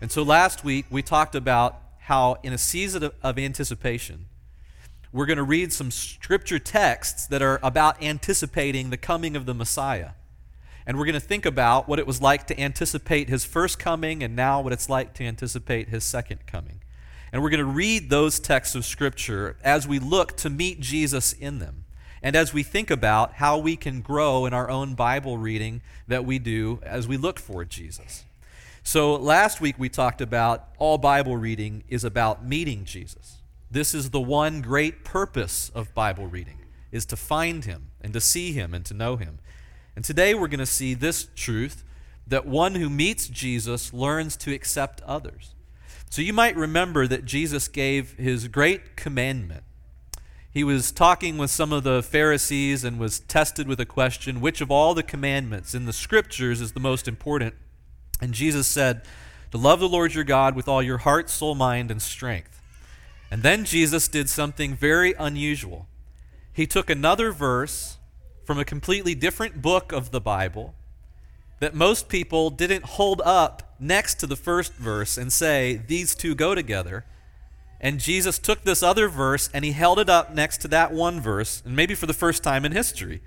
And so last week we talked about how, in a season of, of anticipation, we're going to read some scripture texts that are about anticipating the coming of the Messiah. And we're going to think about what it was like to anticipate his first coming and now what it's like to anticipate his second coming. And we're going to read those texts of Scripture as we look to meet Jesus in them. And as we think about how we can grow in our own Bible reading that we do as we look for Jesus. So last week we talked about all Bible reading is about meeting Jesus. This is the one great purpose of Bible reading is to find him and to see him and to know him. And today we're going to see this truth that one who meets Jesus learns to accept others. So you might remember that Jesus gave his great commandment. He was talking with some of the Pharisees and was tested with a question which of all the commandments in the scriptures is the most important? And Jesus said, To love the Lord your God with all your heart, soul, mind, and strength. And then Jesus did something very unusual. He took another verse from a completely different book of the Bible that most people didn't hold up next to the first verse and say, these two go together. And Jesus took this other verse and he held it up next to that one verse, and maybe for the first time in history.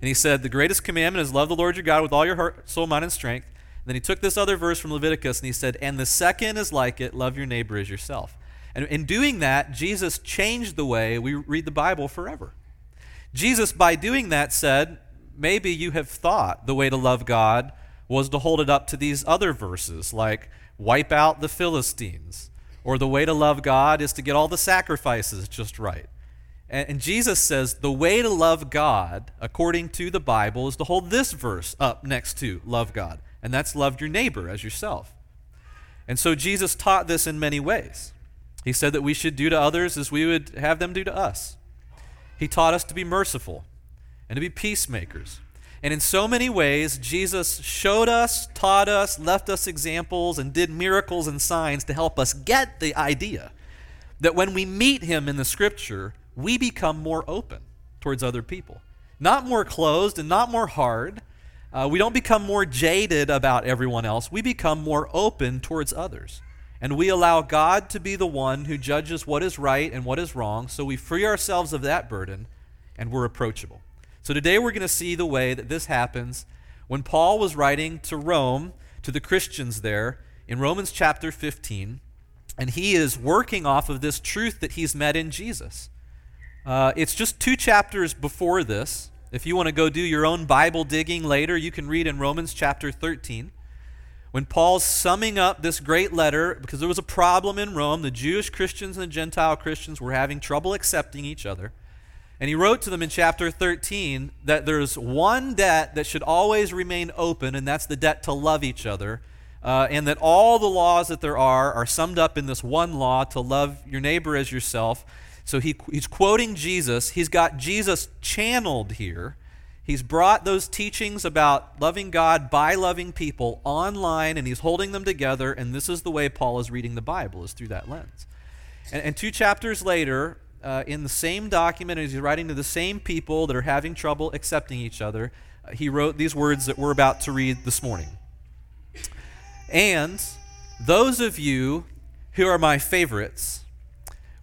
And he said, The greatest commandment is love the Lord your God with all your heart, soul, mind, and strength. Then he took this other verse from Leviticus and he said, And the second is like it, love your neighbor as yourself. And in doing that, Jesus changed the way we read the Bible forever. Jesus, by doing that, said, maybe you have thought the way to love God was to hold it up to these other verses, like wipe out the Philistines, or the way to love God is to get all the sacrifices just right. And, Jesus says the way to love God, according to the Bible, is to hold this verse up next to love God, and that's love your neighbor as yourself. And so Jesus taught this in many ways. He said that we should do to others as we would have them do to us. He taught us to be merciful and to be peacemakers. And in so many ways, Jesus showed us, taught us, left us examples, and did miracles and signs to help us get the idea that when we meet him in the scripture, we become more open towards other people. Not more closed and not more hard. Uh, we don't become more jaded about everyone else. We become more open towards others. And we allow God to be the one who judges what is right and what is wrong, so we free ourselves of that burden and we're approachable. So today we're going to see the way that this happens when Paul was writing to Rome, to the Christians there, in Romans chapter 15, and he is working off of this truth that he's met in Jesus. Uh, it's just two chapters before this. If you want to go do your own Bible digging later, you can read in Romans chapter 13 when Paul's summing up this great letter, because there was a problem in Rome, the Jewish Christians and the Gentile Christians were having trouble accepting each other. And he wrote to them in chapter 13 that there's one debt that should always remain open, and that's the debt to love each other. Uh, and that all the laws that there are are summed up in this one law to love your neighbor as yourself. So he, he's quoting Jesus. He's got Jesus channeled here He's brought those teachings about loving God by loving people online, and he's holding them together, and this is the way Paul is reading the Bible, is through that lens. And, and two chapters later, uh, in the same document, as he's writing to the same people that are having trouble accepting each other, uh, he wrote these words that we're about to read this morning. And those of you who are my favorites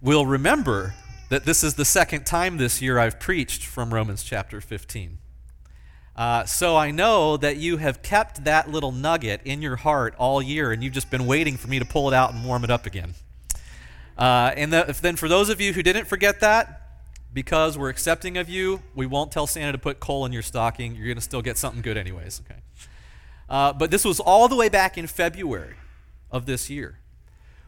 will remember that this is the second time this year I've preached from Romans chapter 15. Uh, so I know that you have kept that little nugget in your heart all year, and you've just been waiting for me to pull it out and warm it up again. Uh, and the, then, for those of you who didn't forget that, because we're accepting of you, we won't tell Santa to put coal in your stocking. You're going to still get something good, anyways. Okay. Uh, but this was all the way back in February of this year.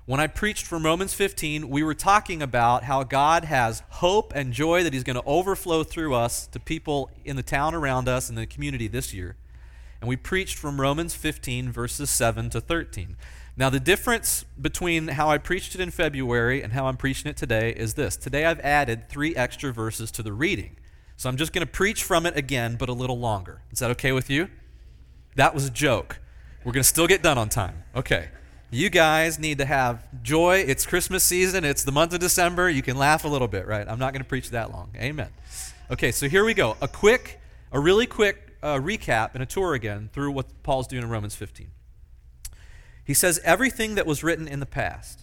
When I preached from Romans 15, we were talking about how God has hope and joy that He's going to overflow through us to people in the town around us and the community this year. And we preached from Romans 15, verses 7 to 13. Now, the difference between how I preached it in February and how I'm preaching it today is this. Today I've added three extra verses to the reading. So I'm just going to preach from it again, but a little longer. Is that okay with you? That was a joke. We're going to still get done on time. Okay. You guys need to have joy. It's Christmas season, it's the month of December. You can laugh a little bit, right? I'm not going to preach that long. Amen. Okay, so here we go. A quick, a really quick uh, recap and a tour again through what Paul's doing in Romans 15. He says everything that was written in the past.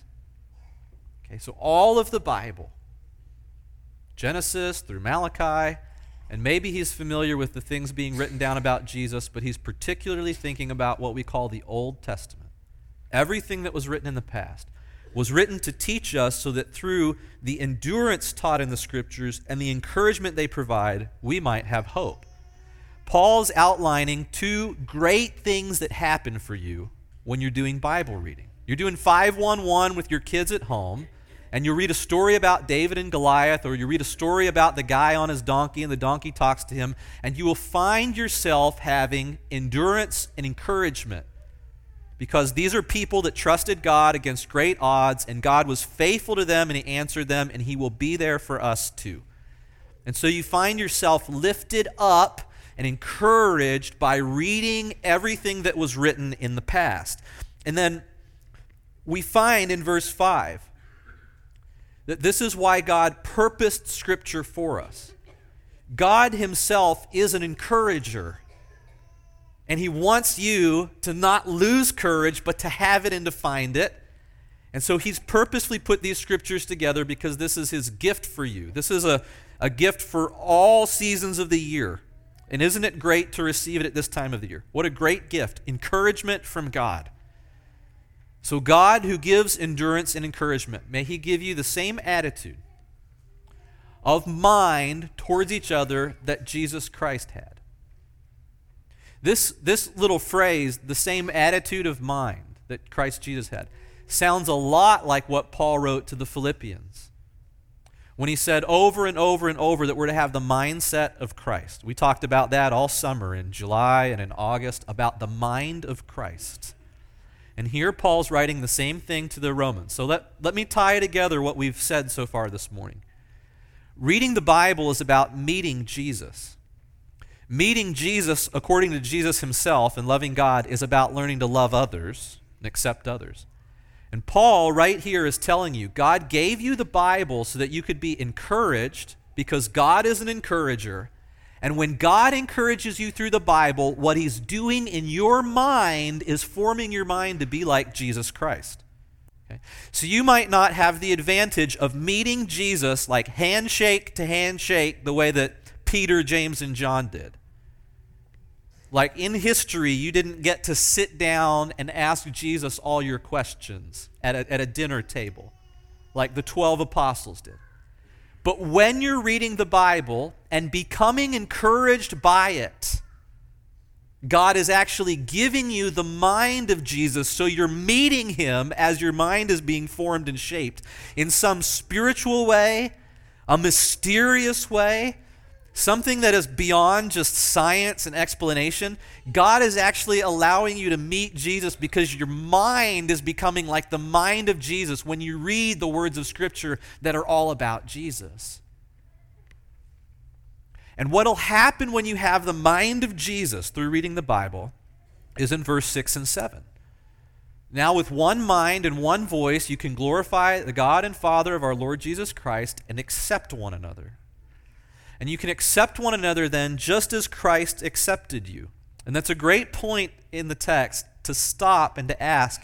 Okay, so all of the Bible, Genesis through Malachi, and maybe he's familiar with the things being written down about Jesus, but he's particularly thinking about what we call the Old Testament. Everything that was written in the past was written to teach us so that through the endurance taught in the scriptures and the encouragement they provide, we might have hope. Paul's outlining two great things that happen for you when you're doing Bible reading. You're doing 511 with your kids at home, and you read a story about David and Goliath, or you read a story about the guy on his donkey, and the donkey talks to him, and you will find yourself having endurance and encouragement because these are people that trusted God against great odds, and God was faithful to them, and He answered them, and He will be there for us too. And so you find yourself lifted up and encouraged by reading everything that was written in the past. And then we find in verse 5 that this is why God purposed Scripture for us. God Himself is an encourager. And He wants you to not lose courage, but to have it and to find it. And so He's purposely put these Scriptures together because this is His gift for you. This is a, a gift for all seasons of the year. And isn't it great to receive it at this time of the year? What a great gift. Encouragement from God. So, God, who gives endurance and encouragement, may He give you the same attitude of mind towards each other that Jesus Christ had. This, this little phrase, the same attitude of mind that Christ Jesus had, sounds a lot like what Paul wrote to the Philippians when he said over and over and over that we're to have the mindset of Christ. We talked about that all summer in July and in August about the mind of Christ. And here Paul's writing the same thing to the Romans. So let, let me tie together what we've said so far this morning. Reading the Bible is about meeting Jesus. Meeting Jesus according to Jesus himself and loving God is about learning to love others and accept others. And Paul, right here, is telling you God gave you the Bible so that you could be encouraged because God is an encourager. And when God encourages you through the Bible, what he's doing in your mind is forming your mind to be like Jesus Christ. Okay? So you might not have the advantage of meeting Jesus like handshake to handshake the way that Peter, James, and John did. Like in history, you didn't get to sit down and ask Jesus all your questions at a, at a dinner table like the 12 apostles did. But when you're reading the Bible and becoming encouraged by it, God is actually giving you the mind of Jesus so you're meeting him as your mind is being formed and shaped in some spiritual way, a mysterious way, something that is beyond just science and explanation. God is actually allowing you to meet Jesus because your mind is becoming like the mind of Jesus when you read the words of Scripture that are all about Jesus. And what will happen when you have the mind of Jesus through reading the Bible is in verse 6 and 7. Now, with one mind and one voice, you can glorify the God and Father of our Lord Jesus Christ and accept one another. And you can accept one another then just as Christ accepted you. And that's a great point in the text to stop and to ask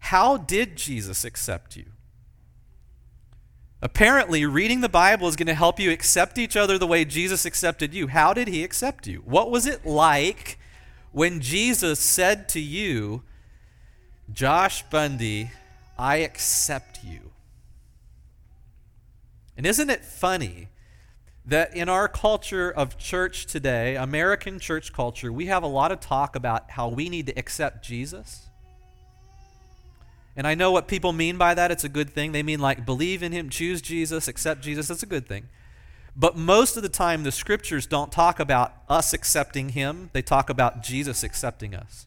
how did Jesus accept you? Apparently, reading the Bible is going to help you accept each other the way Jesus accepted you. How did he accept you? What was it like when Jesus said to you, Josh Bundy, I accept you? And isn't it funny that in our culture of church today, American church culture, we have a lot of talk about how we need to accept Jesus. And I know what people mean by that. It's a good thing. They mean like believe in Him, choose Jesus, accept Jesus. That's a good thing. But most of the time, the scriptures don't talk about us accepting Him, they talk about Jesus accepting us.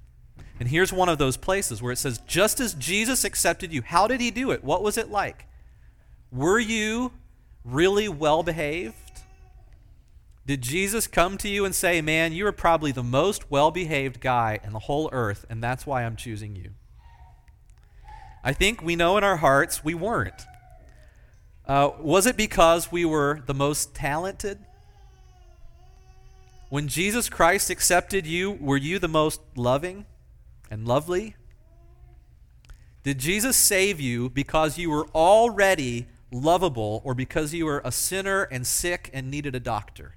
And here's one of those places where it says, just as Jesus accepted you, how did He do it? What was it like? Were you really well behaved? Did Jesus come to you and say, Man, you are probably the most well behaved guy in the whole earth, and that's why I'm choosing you? I think we know in our hearts we weren't. Uh, was it because we were the most talented? When Jesus Christ accepted you, were you the most loving and lovely? Did Jesus save you because you were already lovable or because you were a sinner and sick and needed a doctor?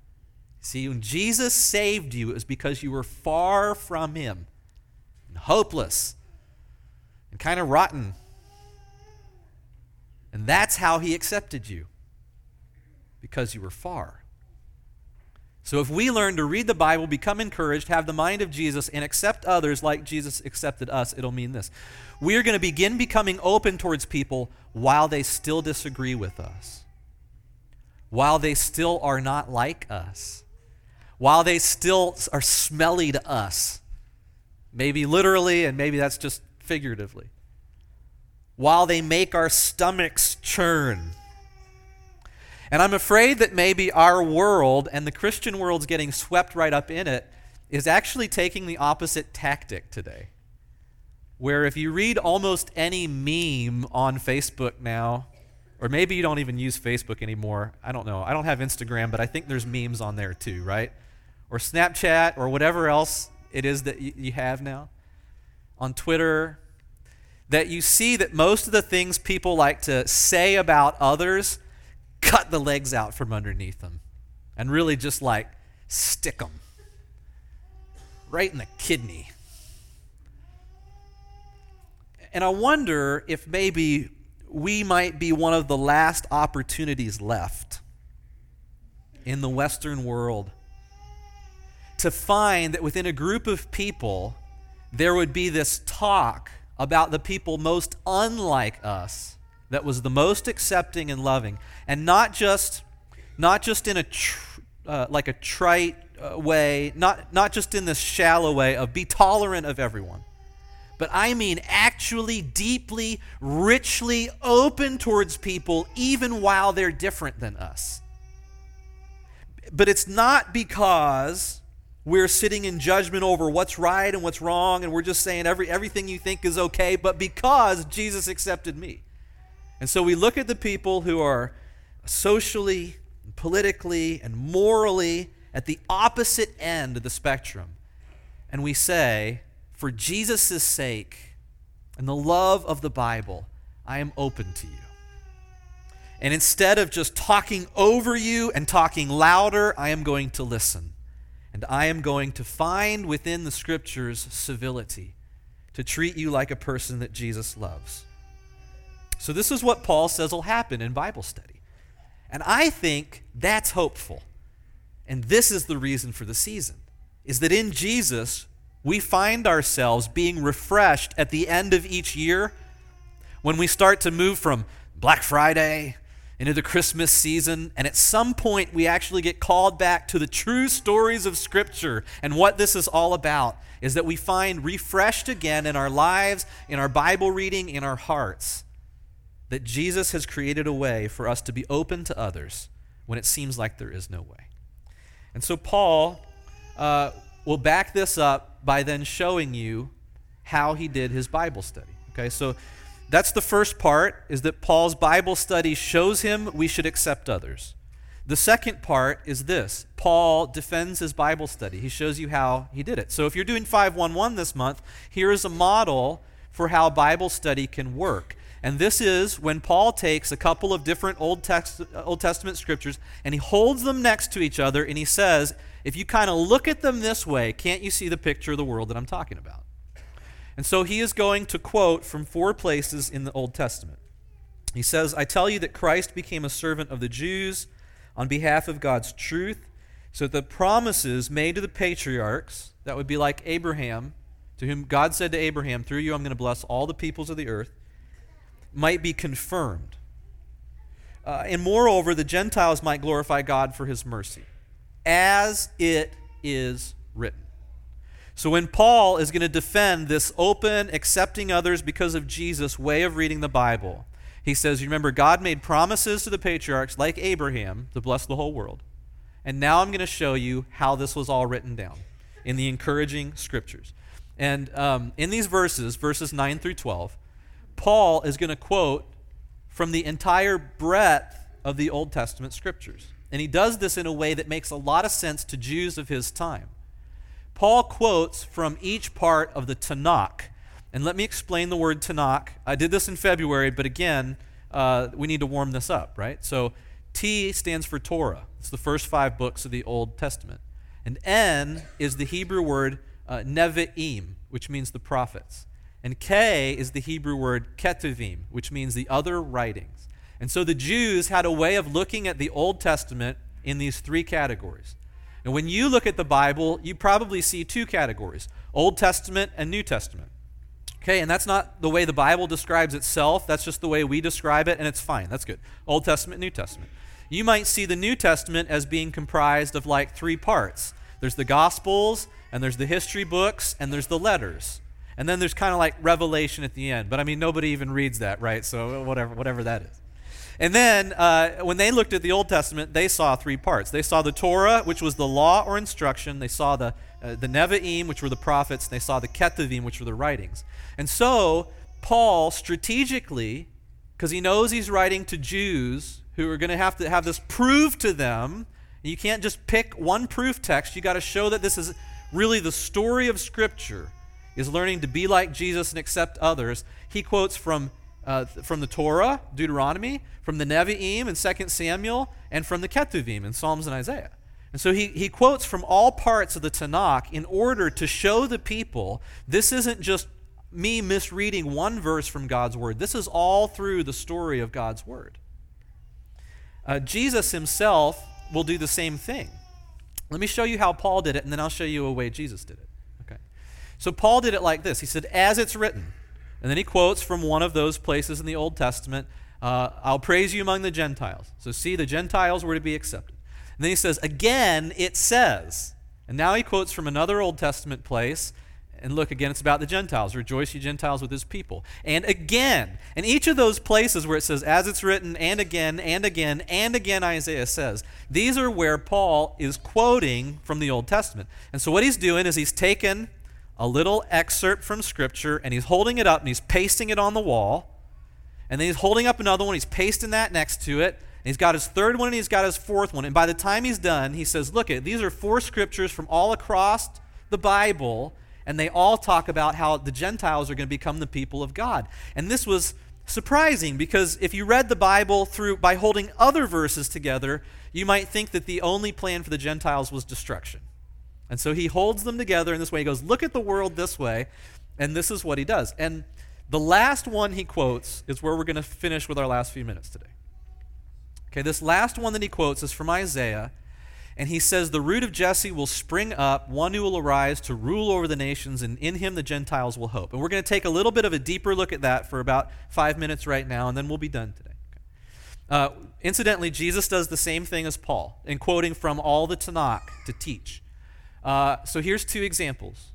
See, when Jesus saved you, it was because you were far from Him and hopeless and kind of rotten. And that's how He accepted you because you were far. So, if we learn to read the Bible, become encouraged, have the mind of Jesus, and accept others like Jesus accepted us, it'll mean this. We are going to begin becoming open towards people while they still disagree with us, while they still are not like us, while they still are smelly to us. Maybe literally, and maybe that's just figuratively. While they make our stomachs churn and I'm afraid that maybe our world and the Christian world's getting swept right up in it is actually taking the opposite tactic today. Where if you read almost any meme on Facebook now, or maybe you don't even use Facebook anymore. I don't know. I don't have Instagram, but I think there's memes on there too, right? Or Snapchat or whatever else it is that you have now. On Twitter, that you see that most of the things people like to say about others cut the legs out from underneath them and really just like stick them right in the kidney. And I wonder if maybe we might be one of the last opportunities left in the Western world to find that within a group of people, there would be this talk about the people most unlike us that was the most accepting and loving, and not just not just in a tr- uh, like a trite uh, way, not not just in this shallow way of be tolerant of everyone, but I mean actually deeply, richly open towards people even while they're different than us. But it's not because we're sitting in judgment over what's right and what's wrong and we're just saying every everything you think is okay, but because Jesus accepted me. And so we look at the people who are socially, politically, and morally at the opposite end of the spectrum, and we say, for Jesus' sake and the love of the Bible, I am open to you. And instead of just talking over you and talking louder, I am going to listen. And I am going to find within the scriptures civility to treat you like a person that Jesus loves. So, this is what Paul says will happen in Bible study. And I think that's hopeful. And this is the reason for the season is that in Jesus, we find ourselves being refreshed at the end of each year when we start to move from Black Friday into the Christmas season. And at some point, we actually get called back to the true stories of Scripture. And what this is all about is that we find refreshed again in our lives, in our Bible reading, in our hearts that Jesus has created a way for us to be open to others when it seems like there is no way. And so Paul uh, will back this up by then showing you how he did his Bible study. Okay, so that's the first part, is that Paul's Bible study shows him we should accept others. The second part is this Paul defends his Bible study. He shows you how he did it. So if you're doing 511 this month, here is a model for how Bible study can work. And this is when Paul takes a couple of different Old, text, Old Testament scriptures and he holds them next to each other and he says, if you kind of look at them this way, can't you see the picture of the world that I'm talking about? And so he is going to quote from four places in the Old Testament. He says, I tell you that Christ became a servant of the Jews on behalf of God's truth, so that the promises made to the patriarchs, that would be like Abraham, to whom God said to Abraham, Through you I'm going to bless all the peoples of the earth might be confirmed. Uh, and moreover, the Gentiles might glorify God for his mercy, as it is written. So when Paul is going to defend this open, accepting others because of Jesus way of reading the Bible, he says, remember, God made promises to the patriarchs, like Abraham, to bless the whole world. And now I'm going to show you how this was all written down in the encouraging scriptures. And um, in these verses, verses 9 through 12, Paul is going to quote from the entire breadth of the Old Testament scriptures. And he does this in a way that makes a lot of sense to Jews of his time. Paul quotes from each part of the Tanakh. And let me explain the word Tanakh. I did this in February, but again, uh, we need to warm this up, right? So T stands for Torah. It's the first five books of the Old Testament. And N is the Hebrew word uh, Nevi'im, which means the prophets. And K is the Hebrew word Ketuvim, which means the other writings. And so the Jews had a way of looking at the Old Testament in these three categories. And when you look at the Bible, you probably see two categories Old Testament and New Testament. Okay, and that's not the way the Bible describes itself. That's just the way we describe it, and it's fine. That's good. Old Testament, New Testament. You might see the New Testament as being comprised of like three parts there's the Gospels, and there's the history books, and there's the letters. And then there's kind of like Revelation at the end. But I mean, nobody even reads that, right? So whatever, whatever that is. And then uh, when they looked at the Old Testament, they saw three parts. They saw the Torah, which was the law or instruction. They saw the, uh, the Nevi'im, which were the prophets. And they saw the Ketuvim, which were the writings. And so Paul strategically, because he knows he's writing to Jews who are going to have to have this proved to them. You can't just pick one proof text. You got to show that this is really the story of Scripture is learning to be like Jesus and accept others. He quotes from uh, from the Torah, Deuteronomy, from the Nevi'im and 2 Samuel, and from the Ketuvim in Psalms and Isaiah. And so he, he quotes from all parts of the Tanakh in order to show the people this isn't just me misreading one verse from God's Word. This is all through the story of God's Word. Uh, Jesus himself will do the same thing. Let me show you how Paul did it, and then I'll show you a way Jesus did it. Okay. So Paul did it like this. He said, "As it's written," and then he quotes from one of those places in the Old Testament. Uh, I'll praise you among the Gentiles. So see, the Gentiles were to be accepted. And then he says, "Again, it says." And now he quotes from another Old Testament place and look, again, it's about the Gentiles. Rejoice, ye Gentiles, with his people. And again, in each of those places where it says, as it's written, and again, and again, and again, Isaiah says, these are where Paul is quoting from the Old Testament. And so what he's doing is he's taken a little excerpt from Scripture and he's holding it up and he's pasting it on the wall. And then he's holding up another one, he's pasting that next to it. And he's got his third one and he's got his fourth one. And by the time he's done, he says, Look, at these are four scriptures from all across the Bible and they all talk about how the Gentiles are going to become the people of God. And this was surprising because if you read the Bible through by holding other verses together, you might think that the only plan for the Gentiles was destruction. And so he holds them together in this way. He goes, Look at the world this way. And this is what he does. And the last one he quotes is where we're going to finish with our last few minutes today. Okay, this last one that he quotes is from Isaiah. And he says, The root of Jesse will spring up, one who will arise to rule over the nations, and in him the Gentiles will hope. And we're going to take a little bit of a deeper look at that for about five minutes right now, and then we'll be done today. Uh, incidentally, Jesus does the same thing as Paul in quoting from all the Tanakh to teach. Uh, so here's two examples.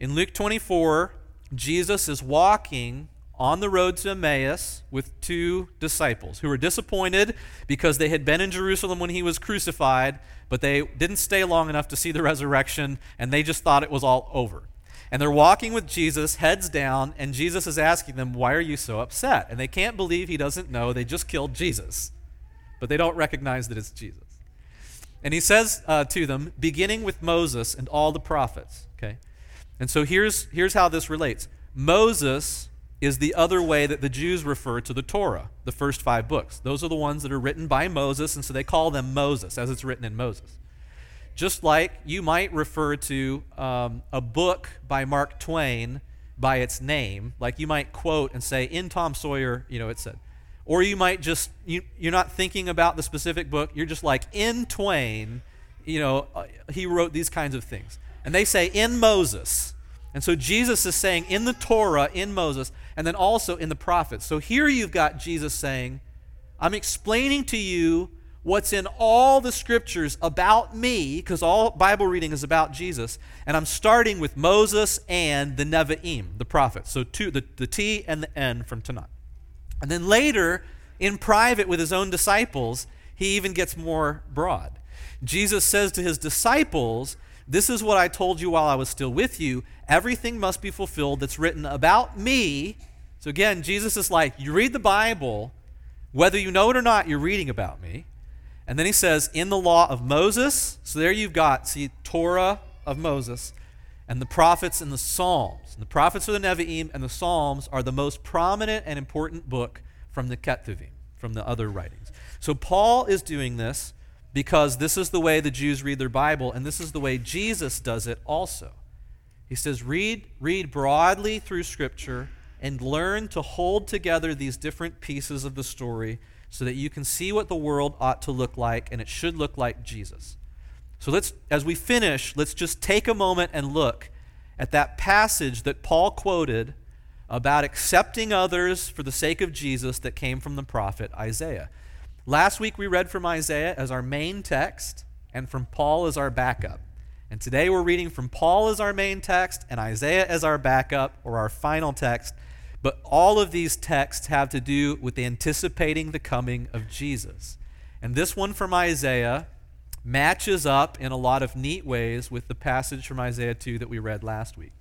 In Luke 24, Jesus is walking on the road to Emmaus with two disciples who were disappointed because they had been in Jerusalem when he was crucified, but they didn't stay long enough to see the resurrection, and they just thought it was all over. And they're walking with Jesus, heads down, and Jesus is asking them, Why are you so upset? And they can't believe he doesn't know they just killed Jesus, but they don't recognize that it's Jesus. And he says uh, to them, beginning with Moses and all the prophets. Okay? And so here's, here's how this relates Moses is the other way that the Jews refer to the Torah, the first five books. Those are the ones that are written by Moses, and so they call them Moses, as it's written in Moses. Just like you might refer to um, a book by Mark Twain by its name, like you might quote and say, in Tom Sawyer, you know, it said. Or you might just, you, you're not thinking about the specific book, you're just like, in Twain, you know, uh, he wrote these kinds of things. And they say, in Moses. And so Jesus is saying in the Torah, in Moses, and then also in the prophets. So here you've got Jesus saying, I'm explaining to you what's in all the scriptures about me, because all Bible reading is about Jesus, and I'm starting with Moses and the Nevi'im, the prophets. So two, the, the T and the N from Tanakh. And then later, in private with his own disciples, he even gets more broad. Jesus says to his disciples, this is what I told you while I was still with you. Everything must be fulfilled that's written about me. So again, Jesus is like, you read the Bible, whether you know it or not, you're reading about me. And then he says, in the law of Moses. So there you've got, see, Torah of Moses. And the prophets and the Psalms. And the prophets are the Nevi'im, and the Psalms are the most prominent and important book from the Ketuvim, from the other writings. So Paul is doing this because this is the way the Jews read their Bible, and this is the way Jesus does it also. He says, read, read broadly through Scripture and learn to hold together these different pieces of the story so that you can see what the world ought to look like, and it should look like Jesus. So let's, as we finish, let's just take a moment and look at that passage that Paul quoted about accepting others for the sake of Jesus that came from the prophet Isaiah. Last week we read from Isaiah as our main text and from Paul as our backup. And today we're reading from Paul as our main text and Isaiah as our backup or our final text. But all of these texts have to do with anticipating the coming of Jesus. And this one from Isaiah matches up in a lot of neat ways with the passage from Isaiah 2 that we read last week.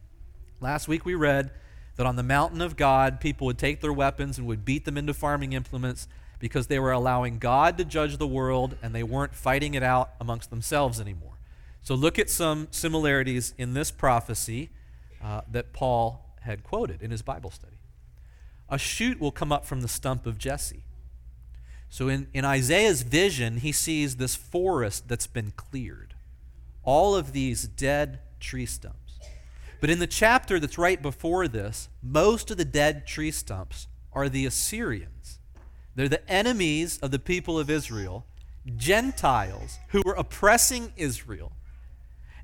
Last week we read that on the mountain of God, people would take their weapons and would beat them into farming implements because they were allowing God to judge the world and they weren't fighting it out amongst themselves anymore. So look at some similarities in this prophecy uh, that Paul had quoted in his Bible study a shoot will come up from the stump of Jesse. So in, in Isaiah's vision, he sees this forest that's been cleared, all of these dead tree stumps. But in the chapter that's right before this, most of the dead tree stumps are the Assyrians. They're the enemies of the people of Israel, Gentiles who were oppressing Israel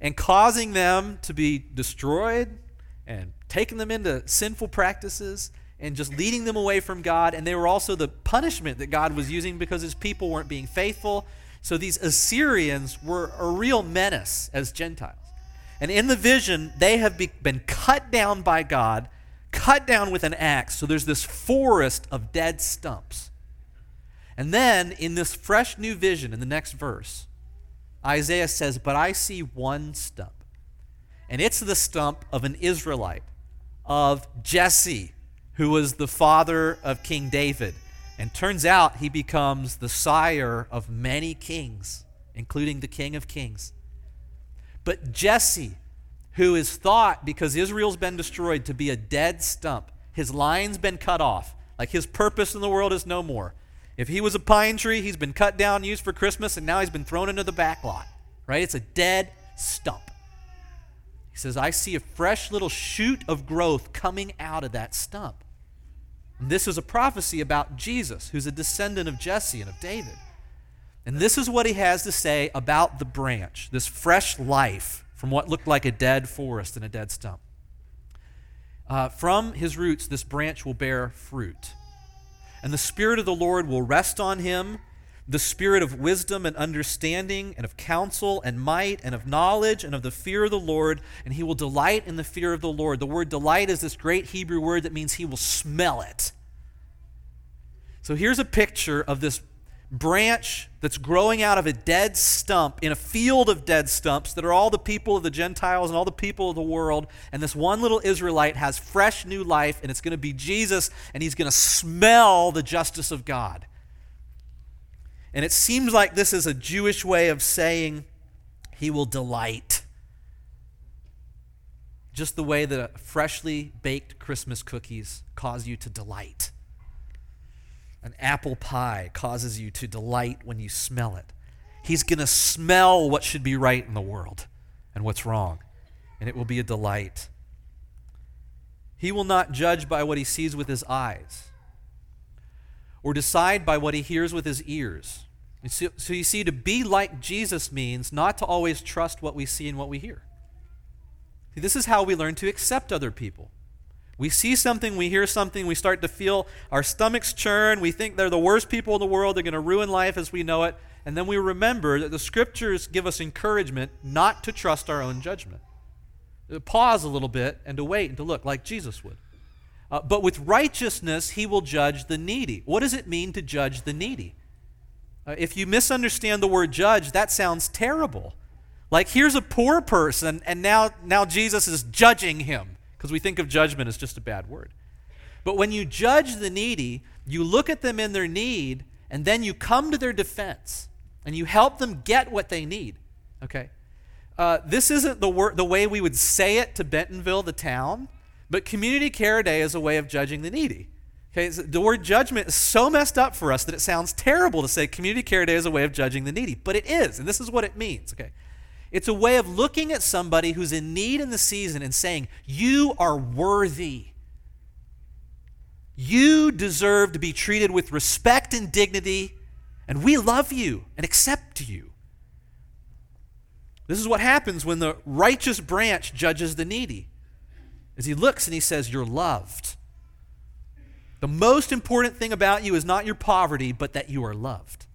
and causing them to be destroyed and taking them into sinful practices and just leading them away from God. And they were also the punishment that God was using because his people weren't being faithful. So these Assyrians were a real menace as Gentiles. And in the vision, they have be, been cut down by God, cut down with an axe. So there's this forest of dead stumps. And then in this fresh new vision, in the next verse, Isaiah says, But I see one stump. And it's the stump of an Israelite, of Jesse, who was the father of King David. And turns out he becomes the sire of many kings, including the King of Kings. But Jesse, who is thought, because Israel's been destroyed, to be a dead stump, his line's been cut off. Like his purpose in the world is no more. If he was a pine tree, he's been cut down, used for Christmas, and now he's been thrown into the back lot. Right? It's a dead stump. He says, I see a fresh little shoot of growth coming out of that stump. This is a prophecy about Jesus, who's a descendant of Jesse and of David. And this is what he has to say about the branch, this fresh life from what looked like a dead forest and a dead stump. Uh, from his roots, this branch will bear fruit. And the Spirit of the Lord will rest on him the spirit of wisdom and understanding, and of counsel and might, and of knowledge, and of the fear of the Lord, and he will delight in the fear of the Lord. The word delight is this great Hebrew word that means he will smell it. So here's a picture of this branch that's growing out of a dead stump in a field of dead stumps that are all the people of the Gentiles and all the people of the world. And this one little Israelite has fresh new life, and it's going to be Jesus, and he's going to smell the justice of God. And it seems like this is a Jewish way of saying he will delight. Just the way that freshly baked Christmas cookies cause you to delight. An apple pie causes you to delight when you smell it. He's going to smell what should be right in the world and what's wrong, and it will be a delight. He will not judge by what he sees with his eyes or decide by what he hears with his ears. So, so you see, to be like Jesus means not to always trust what we see and what we hear. See, this is how we learn to accept other people. We see something, we hear something, we start to feel our stomachs churn. We think they're the worst people in the world, they're going to ruin life as we know it. And then we remember that the scriptures give us encouragement not to trust our own judgment. To pause a little bit and to wait and to look like Jesus would. Uh, but with righteousness, he will judge the needy. What does it mean to judge the needy? Uh, if you misunderstand the word judge, that sounds terrible. Like here's a poor person, and now, now Jesus is judging him, because we think of judgment as just a bad word. But when you judge the needy, you look at them in their need, and then you come to their defense, and you help them get what they need. Okay? uh, this isn't the, wor- the way we would say it to Bentonville, the town, but Community Care Day is a way of judging the needy. Okay, the word judgment is so messed up for us that it sounds terrible to say Community Care Day is a way of judging the needy, but it is, and this is what it means. Okay, it's a way of looking at somebody who's in need in the season and saying, "You are worthy." You deserve to be treated with respect and dignity, and we love you and accept you. This is what happens when the righteous branch judges the needy. As he looks and he says, You're loved. The most important thing about you is not your poverty, but that you are loved.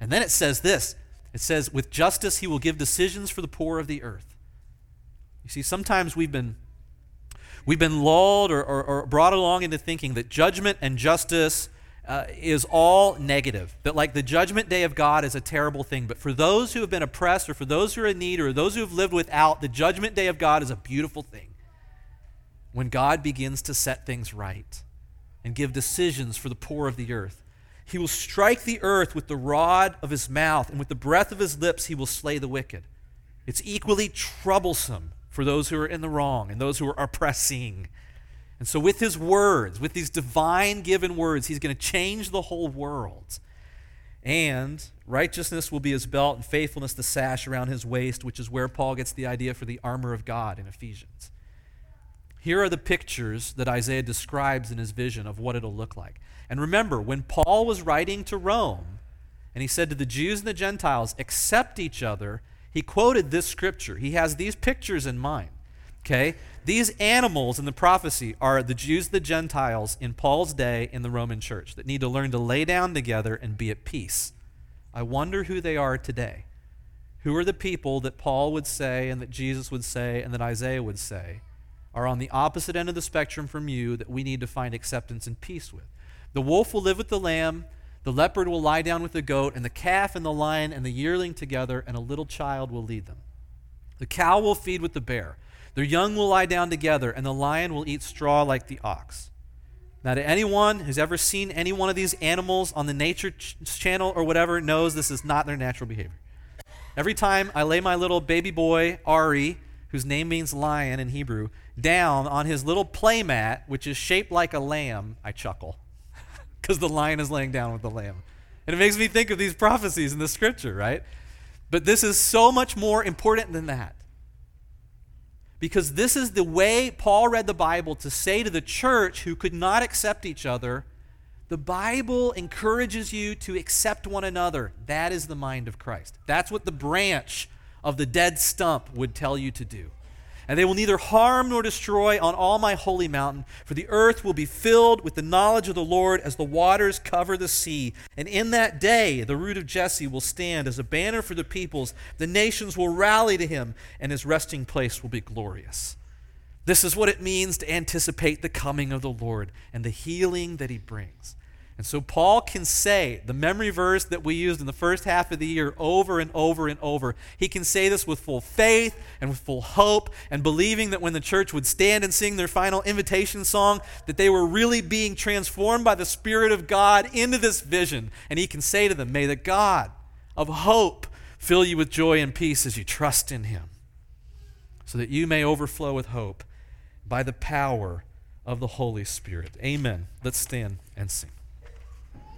And then it says this it says, With justice he will give decisions for the poor of the earth. You see, sometimes we've been We've been lulled or, or, or brought along into thinking that judgment and justice uh, is all negative. That, like, the judgment day of God is a terrible thing. But for those who have been oppressed, or for those who are in need, or those who have lived without, the judgment day of God is a beautiful thing. When God begins to set things right and give decisions for the poor of the earth. He will strike the earth with the rod of his mouth, and with the breath of his lips, he will slay the wicked. It's equally troublesome for those who are in the wrong and those who are oppressing. And so, with his words, with these divine given words, he's going to change the whole world. And righteousness will be his belt, and faithfulness the sash around his waist, which is where Paul gets the idea for the armor of God in Ephesians. Here are the pictures that Isaiah describes in his vision of what it'll look like. And remember, when Paul was writing to Rome, and he said to the Jews and the Gentiles, accept each other he quoted this scripture. He has these pictures in mind. Okay? These animals in the prophecy are the Jews, the Gentiles in Paul's day in the Roman church that need to learn to lay down together and be at peace. I wonder who they are today. Who are the people that Paul would say and that Jesus would say and that Isaiah would say are on the opposite end of the spectrum from you that we need to find acceptance and peace with? The wolf will live with the lamb, the leopard will lie down with the goat, and the calf and the lion and the yearling together, and a little child will lead them. The cow will feed with the bear. Their young will lie down together, and the lion will eat straw like the ox. Now, to anyone who's ever seen any one of these animals on the Nature ch- Channel or whatever, knows this is not their natural behavior. Every time I lay my little baby boy, Ari, whose name means lion in Hebrew, down on his little play mat, which is shaped like a lamb, I chuckle because the lion is laying down with the lamb. And it makes me think of these prophecies in the scripture, right? But this is so much more important than that. Because this is the way Paul read the Bible to say to the church who could not accept each other, the Bible encourages you to accept one another. That is the mind of Christ. That's what the branch of the dead stump would tell you to do and they will neither harm nor destroy on all my holy mountain, for the earth will be filled with the knowledge of the Lord as the waters cover the sea. And in that day, the root of Jesse will stand as a banner for the peoples. The nations will rally to him, and his resting place will be glorious. This is what it means to anticipate the coming of the Lord and the healing that he brings. And so Paul can say the memory verse that we used in the first half of the year over and over and over. He can say this with full faith and with full hope and believing that when the church would stand and sing their final invitation song that they were really being transformed by the spirit of God into this vision. And he can say to them, "May the God of hope fill you with joy and peace as you trust in him, so that you may overflow with hope by the power of the Holy Spirit." Amen. Let's stand and sing.